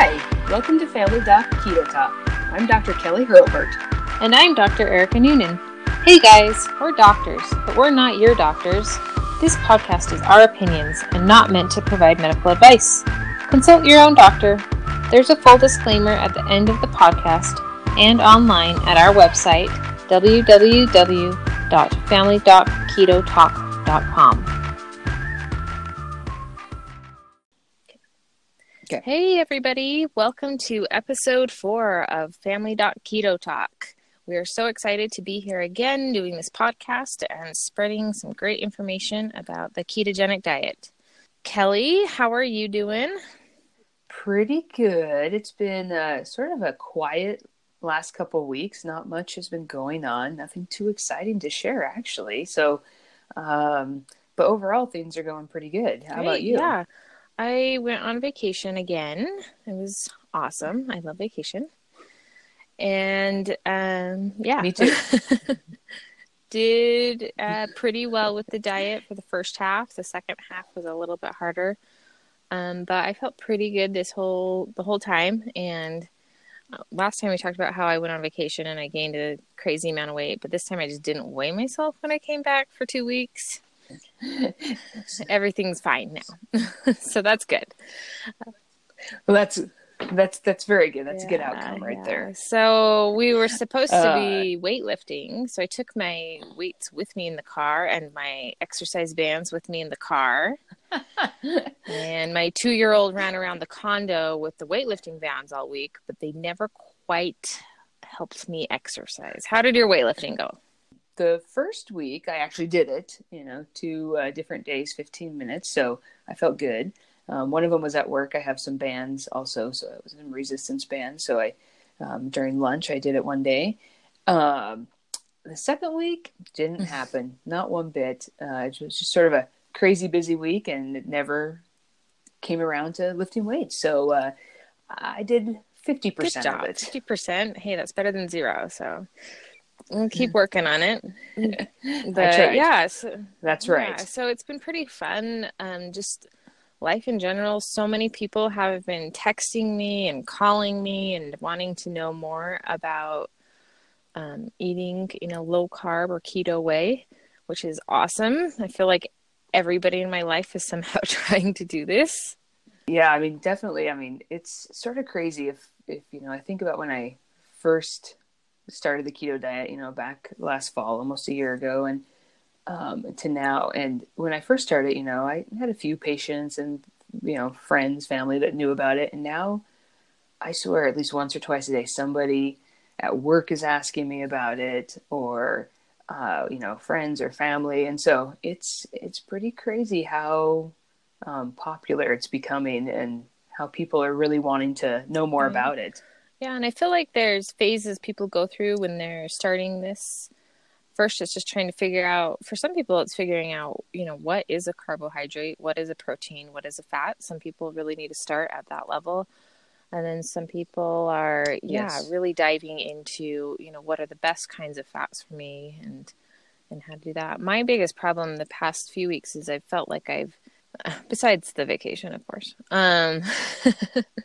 Hi, welcome to Family Doc Keto Talk. I'm Dr. Kelly Hurlbert. And I'm Dr. Erica Noonan. Hey guys, we're doctors, but we're not your doctors. This podcast is our opinions and not meant to provide medical advice. Consult your own doctor. There's a full disclaimer at the end of the podcast and online at our website, www.familydocKetotalk.com. Okay. Hey everybody, welcome to episode four of Family Doc Keto Talk. We are so excited to be here again doing this podcast and spreading some great information about the ketogenic diet. Kelly, how are you doing? Pretty good. It's been uh, sort of a quiet last couple weeks. Not much has been going on. Nothing too exciting to share, actually. So, um, but overall, things are going pretty good. How about you? Yeah. I went on vacation again. It was awesome. I love vacation. And um, yeah. Me too. Did uh, pretty well with the diet for the first half. The second half was a little bit harder. Um, but I felt pretty good this whole the whole time. And uh, last time we talked about how I went on vacation and I gained a crazy amount of weight, but this time I just didn't weigh myself when I came back for two weeks. Everything's fine now, so that's good. Well, that's that's that's very good. That's a good outcome right yeah. there. So we were supposed to Uh, be weightlifting, so I took my weights with me in the car and my exercise bands with me in the car. And my two year old ran around the condo with the weightlifting bands all week, but they never quite helped me exercise. How did your weightlifting go? The first week I actually did it, you know, two uh, different days, 15 minutes. So I felt good. Um, one of them was at work. I have some bands also. So it was in resistance bands. So I, um, during lunch, I did it one day. Um, the second week didn't happen, not one bit. Uh, it was just sort of a crazy busy week and it never came around to lifting weights. So uh, I did 50% Good job. of it. 50%. Hey, that's better than zero. So we'll keep working on it. I But yeah, so, That's right. Yeah, so it's been pretty fun. Um, just life in general. So many people have been texting me and calling me and wanting to know more about um, eating in a low carb or keto way, which is awesome. I feel like everybody in my life is somehow trying to do this. Yeah, I mean, definitely. I mean, it's sort of crazy if, if you know, I think about when I first started the keto diet, you know, back last fall, almost a year ago, and um, to now. And when I first started, you know, I had a few patients and you know, friends, family that knew about it, and now I swear, at least once or twice a day, somebody at work is asking me about it, or uh, you know, friends or family, and so it's it's pretty crazy how um, popular it's becoming and how people are really wanting to know more Right. about it. Yeah, and I feel like there's phases people go through when they're starting this. First, it's just trying to figure out, for some people, it's figuring out, you know, what is a carbohydrate, what is a protein, what is a fat. Some people really need to start at that level. And then some people are, yeah, Yes. really diving into, you know, what are the best kinds of fats for me and and how to do that. My biggest problem the past few weeks is I've felt like I've besides the vacation, of course. Um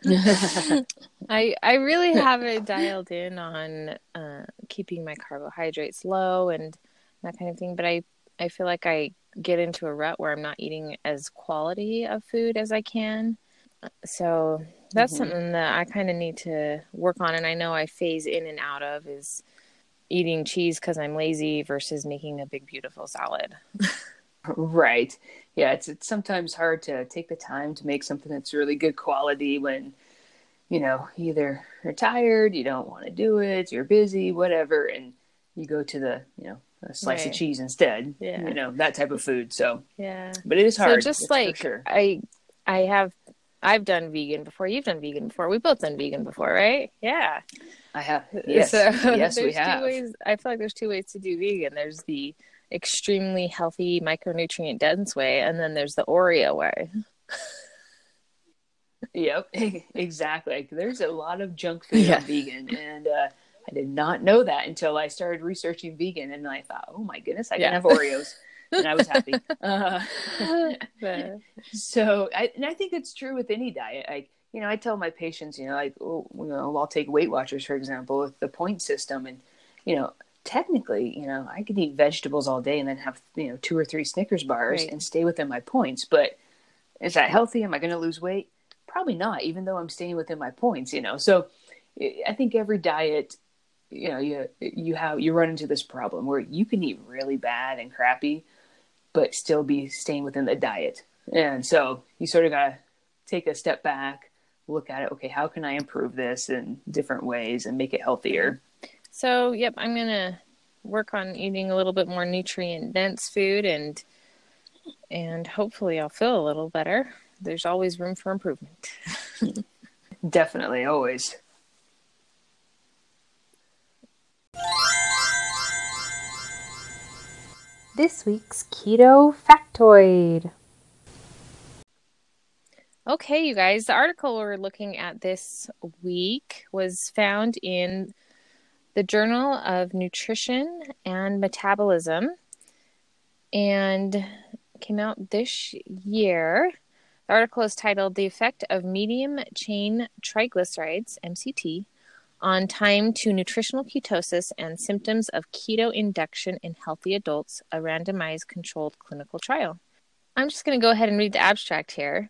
I I really haven't dialed in on uh, keeping my carbohydrates low and that kind of thing. But I I feel like I get into a rut where I'm not eating as quality of food as I can. So that's Mhm. something that I kind of need to work on, and I know I phase in and out of is eating cheese because I'm lazy versus making a big beautiful salad. Right. Yeah, it's it's sometimes hard to take the time to make something that's really good quality when you know, either you're tired, you don't want to do it, you're busy, whatever, and you go to the, you know, a slice Right. of cheese instead. Yeah. You know, that type of food. So, Yeah. but it is hard. So just it's like sure. I I have I've done vegan before. You've done vegan before. We've both done vegan before, right? Yeah. I have yes. So yes, we have. Ways, I feel like there's two ways to do vegan. There's the extremely healthy, micronutrient dense way, and then there's the Oreo way. Yep, exactly. Like, There's a lot of junk food Yeah. on vegan, and uh, I did not know that until I started researching vegan, and I thought, oh my goodness, I Yeah. can have Oreos, and I was happy. Uh, so, I, and I think it's true with any diet. Like you know, I tell my patients, you know, like, oh, you know, I'll take Weight Watchers for example with the point system, and you know, technically, you know, I could eat vegetables all day and then have you know two or three Snickers bars right. and stay within my points. But is that healthy? Am I going to lose weight? Probably not, even though I'm staying within my points. You know, so I think every diet, you know, you you have you run into this problem where you can eat really bad and crappy, but still be staying within the diet. And so you sort of got to take a step back, look at it. Okay, how can I improve this in different ways and make it healthier? So, yep, I'm going to work on eating a little bit more nutrient dense food and and hopefully I'll feel a little better. There's always room for improvement. Definitely, always. This week's keto factoid. Okay, you guys, the article we're looking at this week was found in the Journal of Nutrition and Metabolism and came out this year. The article is titled The Effect of Medium Chain Triglycerides, MCT, on Time to Nutritional Ketosis and Symptoms of Keto Induction in Healthy Adults, a randomized controlled clinical trial. I'm just going to go ahead and read the abstract here.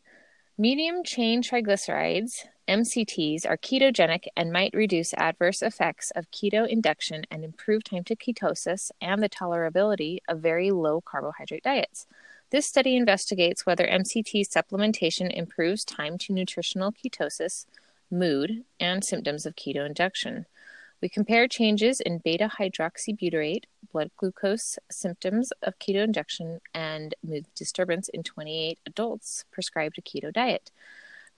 Medium chain triglycerides, MCTs, are ketogenic and might reduce adverse effects of keto induction and improve time to ketosis and the tolerability of very low carbohydrate diets. This study investigates whether MCT supplementation improves time to nutritional ketosis, mood, and symptoms of keto induction. We compare changes in beta hydroxybutyrate, blood glucose, symptoms of keto induction, and mood disturbance in 28 adults prescribed a keto diet,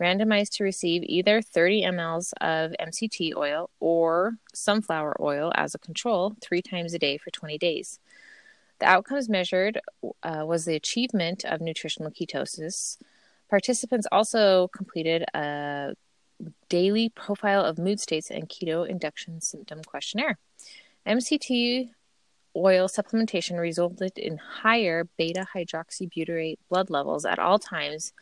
randomized to receive either 30 mLs of MCT oil or sunflower oil as a control three times a day for 20 days. The outcomes measured uh, was the achievement of nutritional ketosis. Participants also completed a daily profile of mood states and keto induction symptom questionnaire. MCT oil supplementation resulted in higher beta hydroxybutyrate blood levels at all times,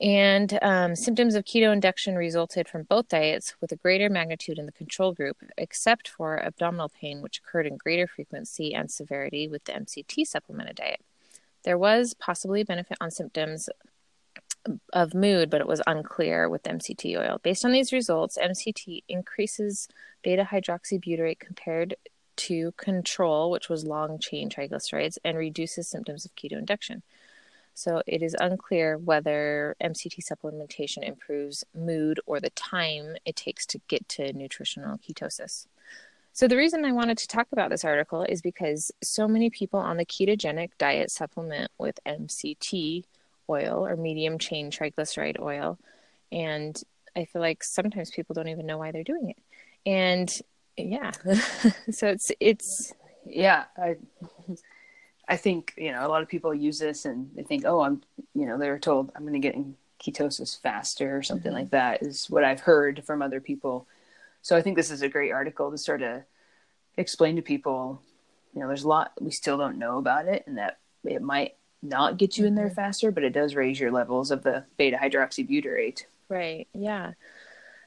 and um, symptoms of keto induction resulted from both diets with a greater magnitude in the control group, except for abdominal pain, which occurred in greater frequency and severity with the MCT supplemented diet. There was possibly benefit on symptoms of mood, but it was unclear with MCT oil. Based on these results, MCT increases beta hydroxybutyrate compared to control, which was long chain triglycerides, and reduces symptoms of keto induction. So it is unclear whether MCT supplementation improves mood or the time it takes to get to nutritional ketosis. So, the reason I wanted to talk about this article is because so many people on the ketogenic diet supplement with MCT oil or medium chain triglyceride oil. And I feel like sometimes people don't even know why they're doing it. And yeah, so it's, it's, yeah, I, I think, you know, a lot of people use this and they think, oh, I'm, you know, they're told I'm going to get in ketosis faster or something mm-hmm. like that is what I've heard from other people. So I think this is a great article to sort of explain to people, you know, there's a lot we still don't know about it and that it might not get you in there mm-hmm. faster, but it does raise your levels of the beta hydroxybutyrate. Right. Yeah.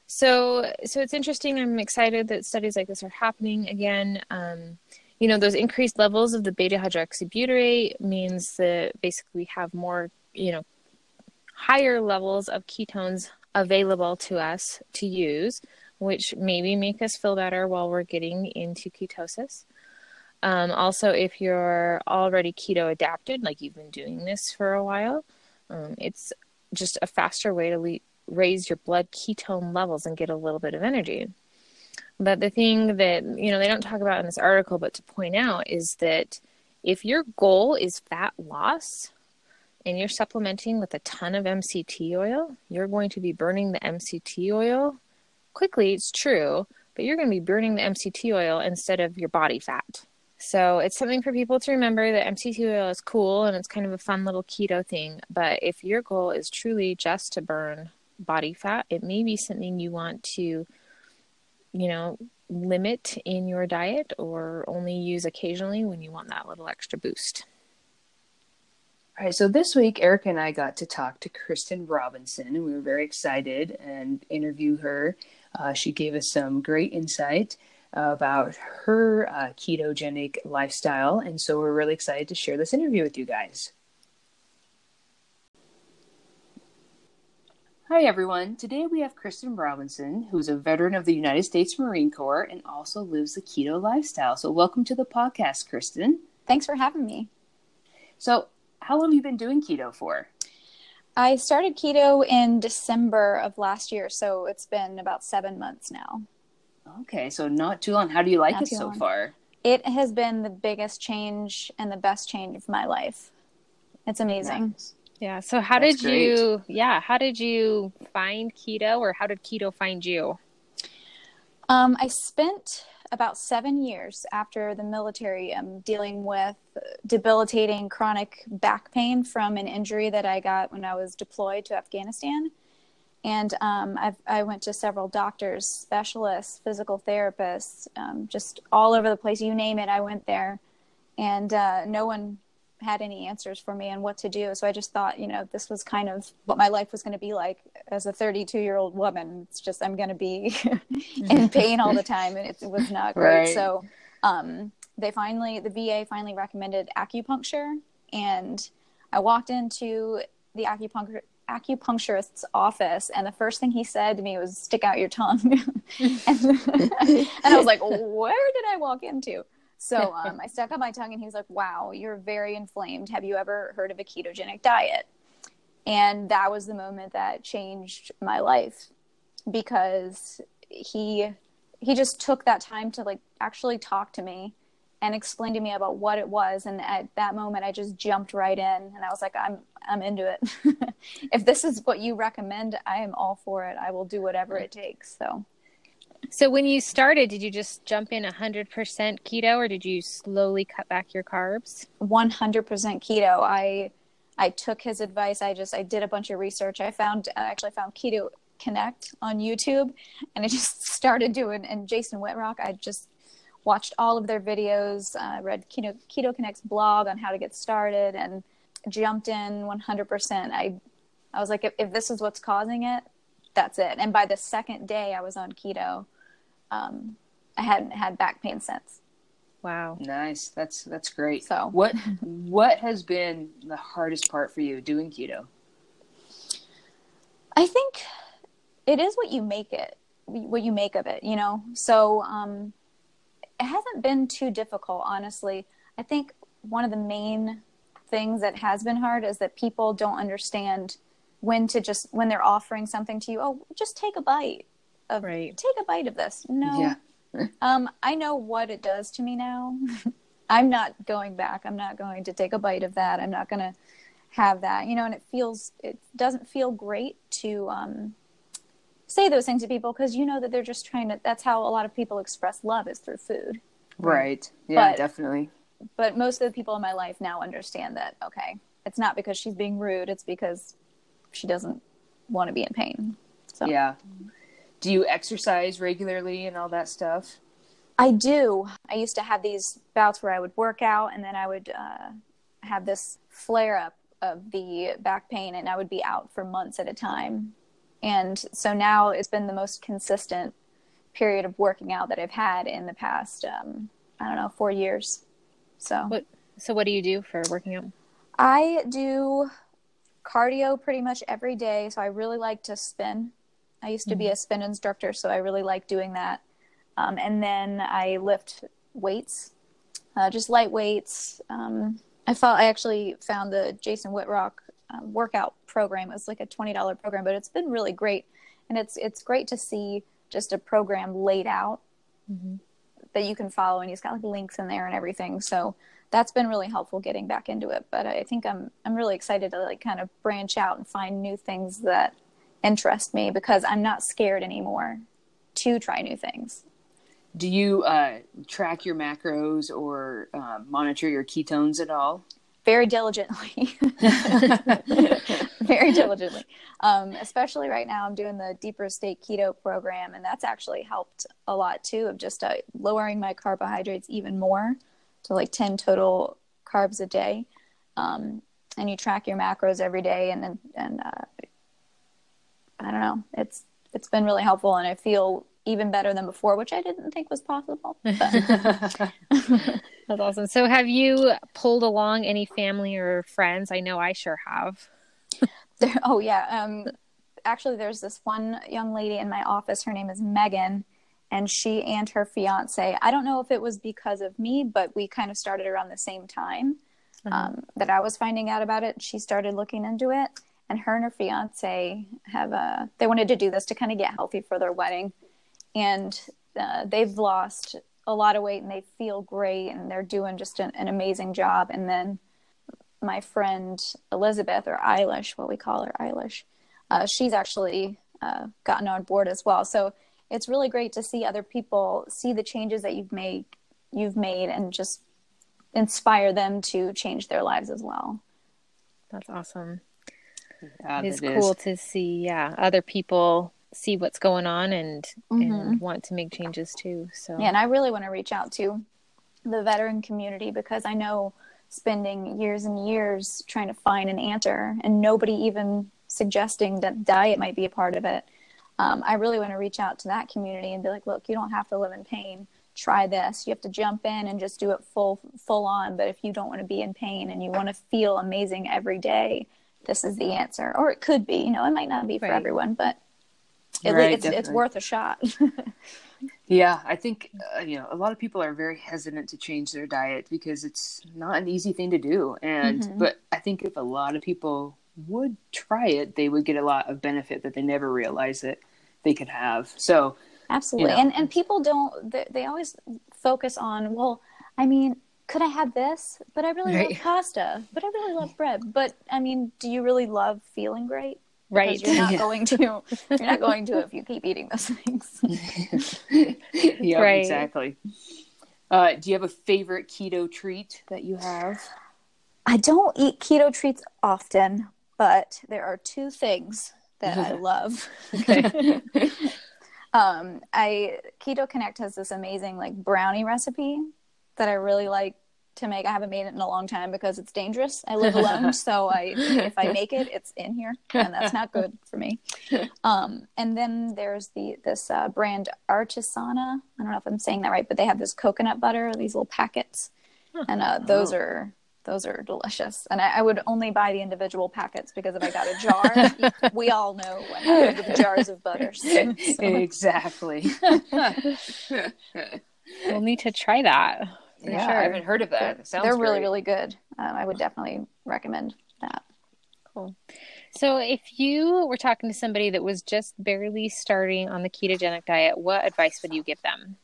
So, so it's interesting. I'm excited that studies like this are happening again. Um, you know, those increased levels of the beta hydroxybutyrate means that basically we have more, you know, higher levels of ketones available to us to use, which maybe make us feel better while we're getting into ketosis. Um, also, if you're already keto adapted, like you've been doing this for a while, um, it's just a faster way to le- raise your blood ketone levels and get a little bit of energy. But the thing that you know they don't talk about in this article, but to point out is that if your goal is fat loss and you're supplementing with a ton of MCT oil, you're going to be burning the MCT oil quickly. It's true, but you're going to be burning the MCT oil instead of your body fat. So it's something for people to remember that MCT oil is cool and it's kind of a fun little keto thing. But if your goal is truly just to burn body fat, it may be something you want to, you know, limit in your diet or only use occasionally when you want that little extra boost. All right, so this week, Erica and I got to talk to Kristen Robinson, and we were very excited and interview her. Uh, she gave us some great insight about her uh, ketogenic lifestyle, and so we're really excited to share this interview with you guys. Hi, everyone. Today we have Kristen Robinson, who's a veteran of the United States Marine Corps and also lives the keto lifestyle. So, welcome to the podcast, Kristen. Thanks for having me. So, how long have you been doing keto for? I started keto in December of last year, so it's been about seven months now. Okay, so not too long. How do you like Not it so long. far? It has been the biggest change and the best change of my life. It's amazing. Nice. Yeah. So how That's did you? Yeah. How did you find keto, or how did keto find you? Um, I spent about seven years after the military um, dealing with debilitating chronic back pain from an injury that I got when I was deployed to Afghanistan. And um, I've, I went to several doctors, specialists, physical therapists, um, just all over the place. You name it, I went there. And uh, no one had any answers for me and what to do. So I just thought, you know, this was kind of what my life was going to be like as a 32 year old woman. It's just, I'm going to be in pain all the time. And it, it was not great. Right. So um, they finally, the VA finally recommended acupuncture. And I walked into the acupuncture acupuncturist's office and the first thing he said to me was stick out your tongue and, and i was like where did i walk into so um, I stuck out my tongue and he was like, wow, you're very inflamed. Have you ever heard of a ketogenic diet? And that was the moment that changed my life because he he just took that time to like actually talk to me and explain to me about what it was and at that moment I just jumped right in and I was like I'm I'm into it. if this is what you recommend, I am all for it. I will do whatever it takes. So So when you started, did you just jump in 100% keto, or did you slowly cut back your carbs? 100% keto. I I took his advice. I just I did a bunch of research. I found I actually found Keto Connect on YouTube, and I just started doing. And Jason Wittrock, I just watched all of their videos. Uh, read Keto Keto Connect's blog on how to get started, and jumped in 100%. I I was like, if, if this is what's causing it, that's it. And by the second day I was on keto, um, I hadn't had back pain since. Wow. Nice. That's that's great. So- what what has been the hardest part for you doing keto? I think it is what you make it, what you make of it, you know? So um, it hasn't been too difficult, honestly. I think one of the main things that has been hard is that people don't understand when to just, when they're offering something to you, oh, just take a bite of, Right. take a bite of this. No. Yeah. Um, I know what it does to me now. I'm not going back. I'm not going to take a bite of that. I'm not going to have that, you know, and it feels, it doesn't feel great to um, say those things to people because you know that they're just trying to, that's how a lot of people express love is through food. Right. Yeah, But- definitely. But most of the people in my life now understand that, okay, it's not because she's being rude, it's because she doesn't want to be in pain. So Yeah. Do you exercise regularly and all that stuff? I do. I used to have these bouts where I would work out and then I would uh, have this flare up of the back pain and I would be out for months at a time. And so now it's been the most consistent period of working out that I've had in the past, um, I don't know, four years. So What? So what do you do for working out? I do cardio pretty much every day. So I really like to spin. I used to be a spin instructor, so I really like doing that. Um, and then I lift weights, uh, just light weights. Um, I felt I actually found the Jason Wittrock um, workout program. It was like a twenty dollar program, but it's been really great, and it's it's great to see just a program laid out that you can follow, and he's got like links in there and everything. So that's been really helpful getting back into it. But I think I'm I'm really excited to like kind of branch out and find new things that interest me because I'm not scared anymore to try new things. Do you uh, track your macros or uh, monitor your ketones at all? very diligently very diligently um, especially right now i'm doing the deeper state keto program and that's actually helped a lot too of just uh, lowering my carbohydrates even more to like 10 total carbs a day um, and you track your macros every day, and and, and uh, I don't know, it's it's been really helpful, and I feel even better than before, which I didn't think was possible. That's awesome. So, have you pulled along any family or friends? I know I sure have. there, oh yeah, um, actually, there's this one young lady in my office. Her name is Megan, and she and her fiance. I don't know if it was because of me, but we kind of started around the same time um, that I was finding out about it. She started looking into it, and her and her fiance have a. They wanted to do this to kind of get healthy for their wedding, and uh, they've lost a lot of weight and they feel great and they're doing just an, an amazing job. And then my friend Elizabeth or Eilish, what we call her Eilish, uh, she's actually uh, gotten on board as well. So it's really great to see other people see the changes that you've made, you've made, and just inspire them to change their lives as well. That's awesome. Yeah, it is that cool to see, yeah, other people see what's going on and Mhm. and want to make changes too. So Yeah, and I really want to reach out to the veteran community because I know spending years and years trying to find an answer and nobody even suggesting that diet might be a part of it. Um, I really want to reach out to that community and be like, look, you don't have to live in pain. Try this. You have to jump in and just do it full full on. But if you don't want to be in pain and you want to feel amazing every day, this is the answer. Or it could be. You know, it might not be for Right. everyone, but at Right, least it's, it's worth a shot. Yeah, I think uh, you know a lot of people are very hesitant to change their diet because it's not an easy thing to do. And Mhm. but I think if a lot of people would try it, they would get a lot of benefit that they never realized that they could have. So Absolutely. You know. And and people don't they, they always focus on, well, I mean, could I have this? But I really Right. love pasta. But I really love bread. But I mean, do you really love feeling great? right. Because you're not Yeah. going to you're not going to if you keep eating those things. yeah, Right. exactly. Uh, do you have a favorite keto treat that you have? I don't eat keto treats often, but there are two things that I love. Okay. um, I Keto Connect has this amazing like brownie recipe that I really like to make. I haven't made it in a long time because it's dangerous. I live alone, so I if I make it, it's in here, and that's not good for me. Um, and then there's the this uh, brand Artisana. I don't know if I'm saying that right, but they have this coconut butter, these little packets, and uh, those Oh. are those are delicious. And I, I would only buy the individual packets because if I got a jar, we all know what happens with jars of butter. So- exactly. We'll need to try that. For yeah, sure. I haven't heard of that. Sounds they're really really good um, i would definitely recommend that Cool. So, if you were talking to somebody that was just barely starting on the ketogenic diet, what advice would you give them?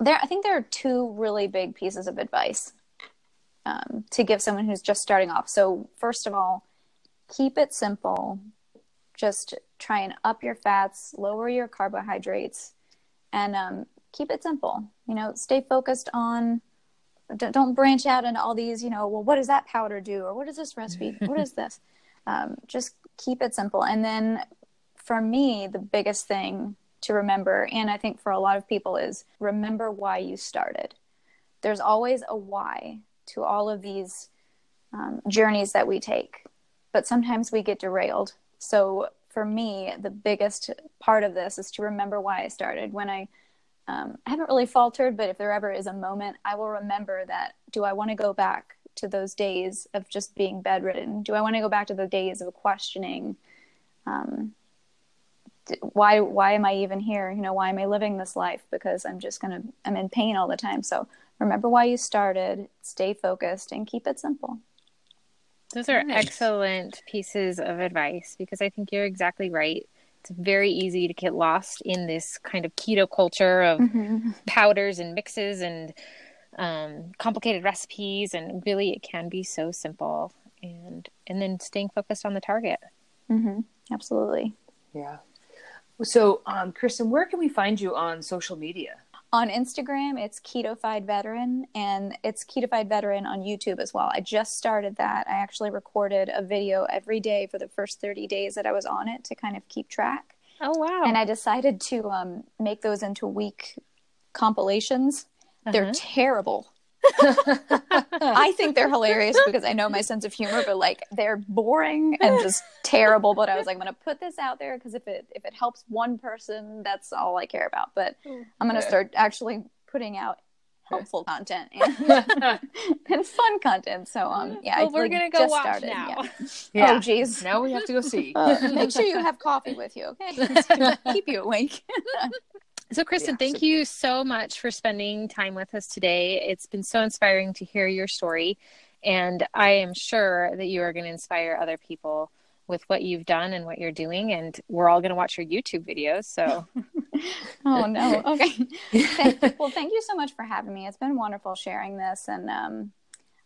there i think there are two really big pieces of advice um, to give someone who's just starting off. So first of all keep it simple. Just try and up your fats lower your carbohydrates and um, keep it simple. You know stay focused on don't don't branch out into all these you know well what does that powder do? Or what is this recipe what is this? Um, just keep it simple. And then for me the biggest thing to remember and i think for a lot of people is remember why you started. There's always a why to all of these um, journeys that we take but sometimes we get derailed so for me the biggest part of this is to remember why i started when i um, I haven't really faltered, but if there ever is a moment, I will remember that. Do I want to go back to those days of just being bedridden? Do I want to go back to the days of questioning? Um, why why am I even here? You know, why am I living this life? Because I'm just gonna I'm in pain all the time. So remember why you started. Stay focused and keep it simple. Those are Nice. excellent pieces of advice because I think you're exactly right. It's very easy to get lost in this kind of keto culture of powders and mixes and um, complicated recipes, and really it can be so simple. And and then staying focused on the target. hmm Absolutely. Yeah. So, um, Kristen, where can we find you on social media? On Instagram, it's Ketofied Veteran, and it's Ketofied Veteran on YouTube as well. I just started that. I actually recorded a video every day for the first 30 days that I was on it to kind of keep track. Oh wow! And I decided to um, make those into week compilations. They're Uh-huh. terrible. I think they're hilarious because I know my sense of humor, but like they're boring and just terrible. But I was like, I'm gonna put this out there because if it if it helps one person, that's all I care about. But I'm gonna start actually putting out helpful content and, and fun content. So um yeah, Well, I we're like, gonna go just watch started. now. Yeah. Oh geez. now we have to go see. Uh, make sure you have coffee with you, okay? Keep you awake. So, Kristen, Yeah, thank so- you so much for spending time with us today. It's been so inspiring to hear your story, and I am sure that you are going to inspire other people with what you've done and what you're doing. And we're all going to watch your YouTube videos. So, oh no. Okay. Thank- well, thank you so much for having me. It's been wonderful sharing this, and um,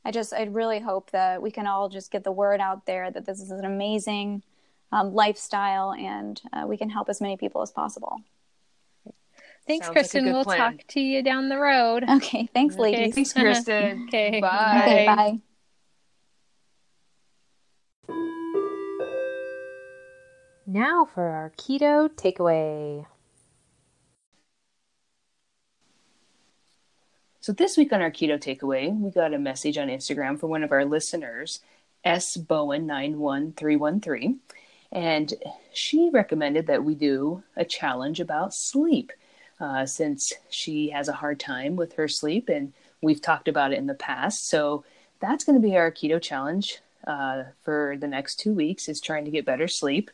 I just I really hope that we can all just get the word out there that this is an amazing um, lifestyle, and uh, we can help as many people as possible. Thanks, Sounds Kristen. good we'll plan. talk to you down the road. Okay. Thanks, Okay. ladies. Thanks, Kristen. Okay. Bye. Okay, bye. Now for our keto takeaway. So this week on our keto takeaway, we got a message on Instagram from one of our listeners, S Bowen nine one three one three, and she recommended that we do a challenge about sleep, uh, since she has a hard time with her sleep, and we've talked about it in the past. So that's going to be our keto challenge uh, for the next two weeks is trying to get better sleep.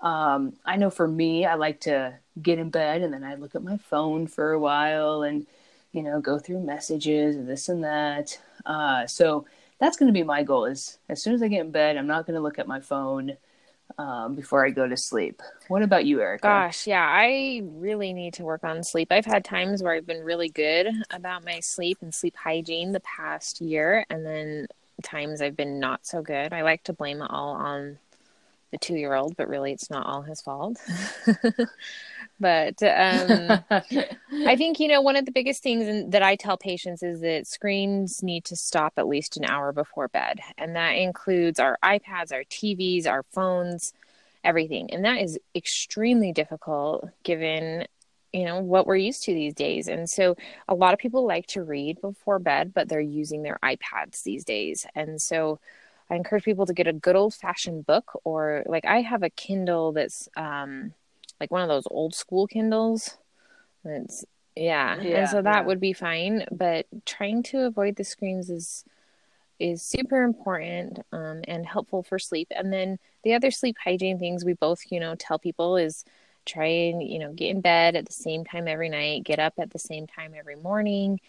Um, I know for me, I like to get in bed and then I look at my phone for a while and you know, go through messages and this and that. Uh, so that's going to be my goal is as soon as I get in bed, I'm not going to look at my phone um, before I go to sleep. What about you, Erica? Gosh, yeah, I really need to work on sleep. I've had times where I've been really good about my sleep and sleep hygiene the past year, and then times I've been not so good. I like to blame it all on the two year old, but really it's not all his fault. but um, I think, you know, one of the biggest things in, that I tell patients is that screens need to stop at least an hour before bed. And that includes our iPads, our TVs, our phones, everything. And that is extremely difficult given, you know, what we're used to these days. And so a lot of people like to read before bed, but they're using their iPads these days. And so I encourage people to get a good old fashioned book or like I have a Kindle that's um like one of those old school Kindles. It's yeah. Yeah, and so that yeah. would be fine, but trying to avoid the screens is is super important um, and helpful for sleep. And then the other sleep hygiene things we both, you know, tell people is try and, you know, get in bed at the same time every night, get up at the same time every morning.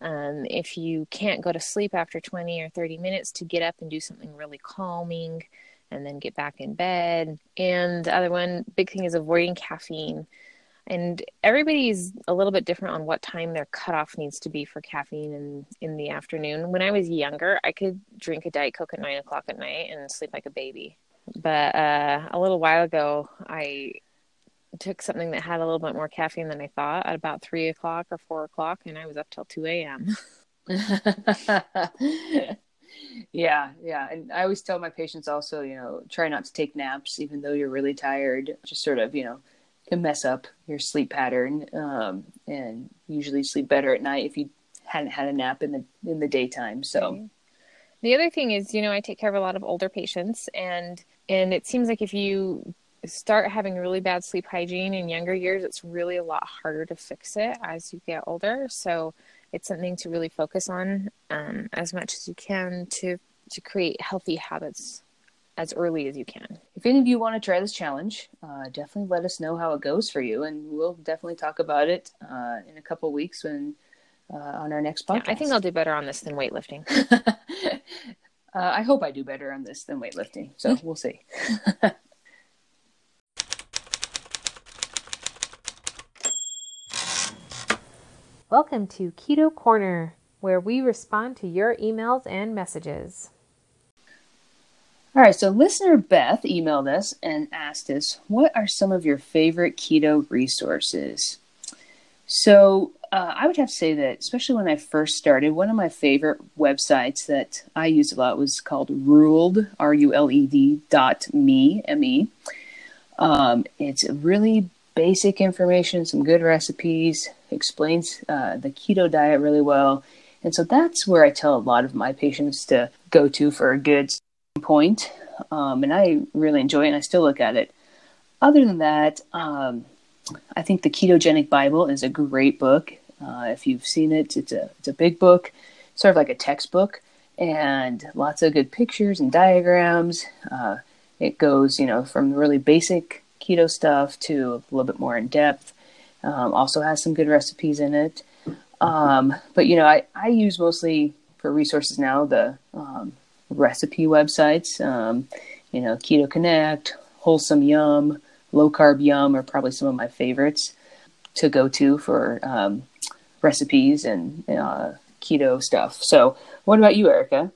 Um, if you can't go to sleep after 20 or 30 minutes, to get up and do something really calming and then get back in bed. And the other one, big thing is avoiding caffeine. And everybody's a little bit different on what time their cutoff needs to be for caffeine in, in the afternoon. When I was younger, I could drink a Diet Coke at nine o'clock at night and sleep like a baby. But uh, a little while ago, I took something that had a little bit more caffeine than I thought at about three o'clock or four o'clock, and I was up till 2 a.m. yeah, yeah. And I always tell my patients also, you know, try not to take naps, even though you're really tired. Just sort of, you know, can mess up your sleep pattern, um, and usually sleep better at night if you hadn't had a nap in the in the daytime. So. The other thing is, you know, I take care of a lot of older patients, and and it seems like if you start having really bad sleep hygiene in younger years, it's really a lot harder to fix it as you get older. So it's something to really focus on um, as much as you can to to create healthy habits as early as you can. If any of you want to try this challenge, uh, definitely let us know how it goes for you, and we'll definitely talk about it uh, in a couple weeks when uh, on our next Yeah, podcast. I think I'll do better on this than weightlifting. uh, I hope I do better on this than weightlifting. So we'll see. Welcome to Keto Corner, where we respond to your emails and messages. All right, so listener Beth emailed us and asked us, What are some of your favorite keto resources? So uh, I would have to say that, especially when I first started, one of my favorite websites that I used a lot was called Ruled, R U L E D dot me, M E. Um, it's really basic information, some good recipes, explains uh, the keto diet really well, And so that's where I tell a lot of my patients to go to for a good point. Um, and I really enjoy it and I still look at it. Other than that, um, I think the Ketogenic Bible is a great book. Uh, if you've seen it, it's a, it's a big book, sort of like a textbook, and lots of good pictures and diagrams. Uh, it goes, you know, from really basic keto stuff to a little bit more in depth. Um, also has some good recipes in it. Um, but you know, I, I use mostly for resources now the um, recipe websites. Um, you know, Keto Connect, Wholesome Yum, Low Carb Yum are probably some of my favorites to go to for um, recipes and uh, keto stuff. So, what about you, Erica?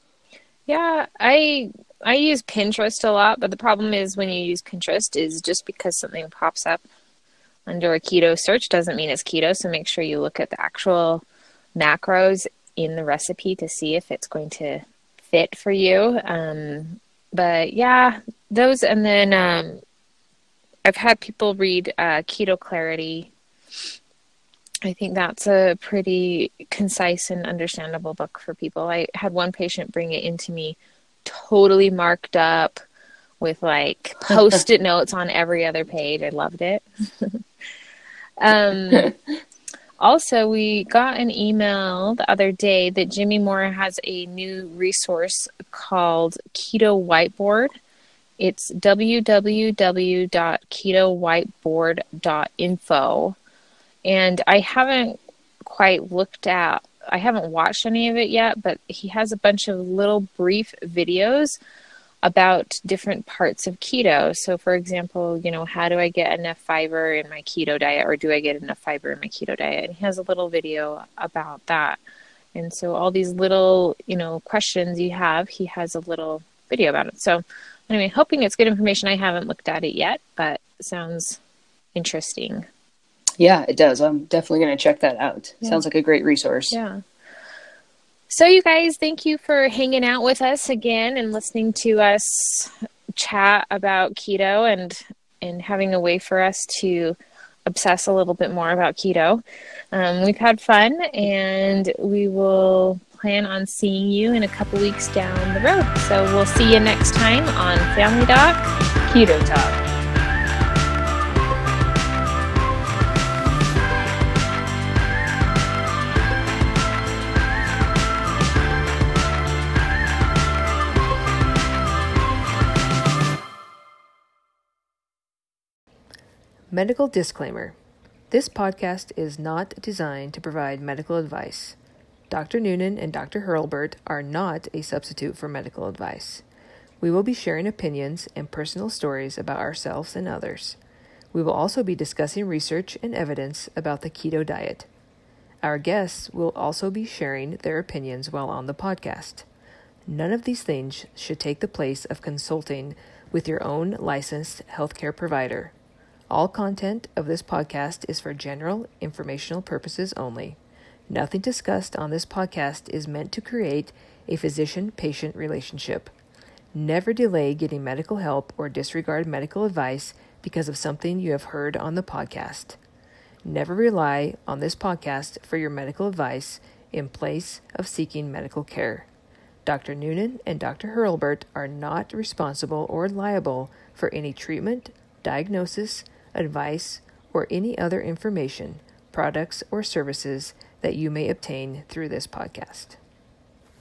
Yeah, I I use Pinterest a lot, but the problem is when you use Pinterest is just because something pops up under a keto search doesn't mean it's keto. So make sure you look at the actual macros in the recipe to see if it's going to fit for you. Um, but yeah, those, and then um, I've had people read uh, Keto Clarity. I think that's a pretty concise and understandable book for people. I had one patient bring it into me totally marked up with like post-it notes on every other page. I loved it. um, also, we got an email the other day that Jimmy Moore has a new resource called Keto Whiteboard. It's www.ketowhiteboard.info. And I haven't quite looked at, I haven't watched any of it yet, but he has a bunch of little brief videos about different parts of keto. So, for example, you know, how do I get enough fiber in my keto diet, or do I get enough fiber in my keto diet? And he has a little video about that. And so, all these little, you know, questions you have, he has a little video about it. So, anyway, hoping it's good information. I haven't looked at it yet, but it sounds interesting. Yeah, it does. I'm definitely going to check that out. Yeah. Sounds like a great resource. Yeah. So, you guys, thank you for hanging out with us again and listening to us chat about keto and and having a way for us to obsess a little bit more about keto. Um, we've had fun, and we will plan on seeing you in a couple weeks down the road. So we'll see you next time on Family Doc Keto Talk. Medical disclaimer This podcast is not designed to provide medical advice. Dr. Noonan and Dr. Hurlbert are not a substitute for medical advice. We will be sharing opinions and personal stories about ourselves and others. We will also be discussing research and evidence about the keto diet. Our guests will also be sharing their opinions while on the podcast. None of these things should take the place of consulting with your own licensed healthcare provider. All content of this podcast is for general informational purposes only. Nothing discussed on this podcast is meant to create a physician patient relationship. Never delay getting medical help or disregard medical advice because of something you have heard on the podcast. Never rely on this podcast for your medical advice in place of seeking medical care. Dr. Noonan and Dr. Hurlbert are not responsible or liable for any treatment, diagnosis, advice, or any other information, products, or services that you may obtain through this podcast.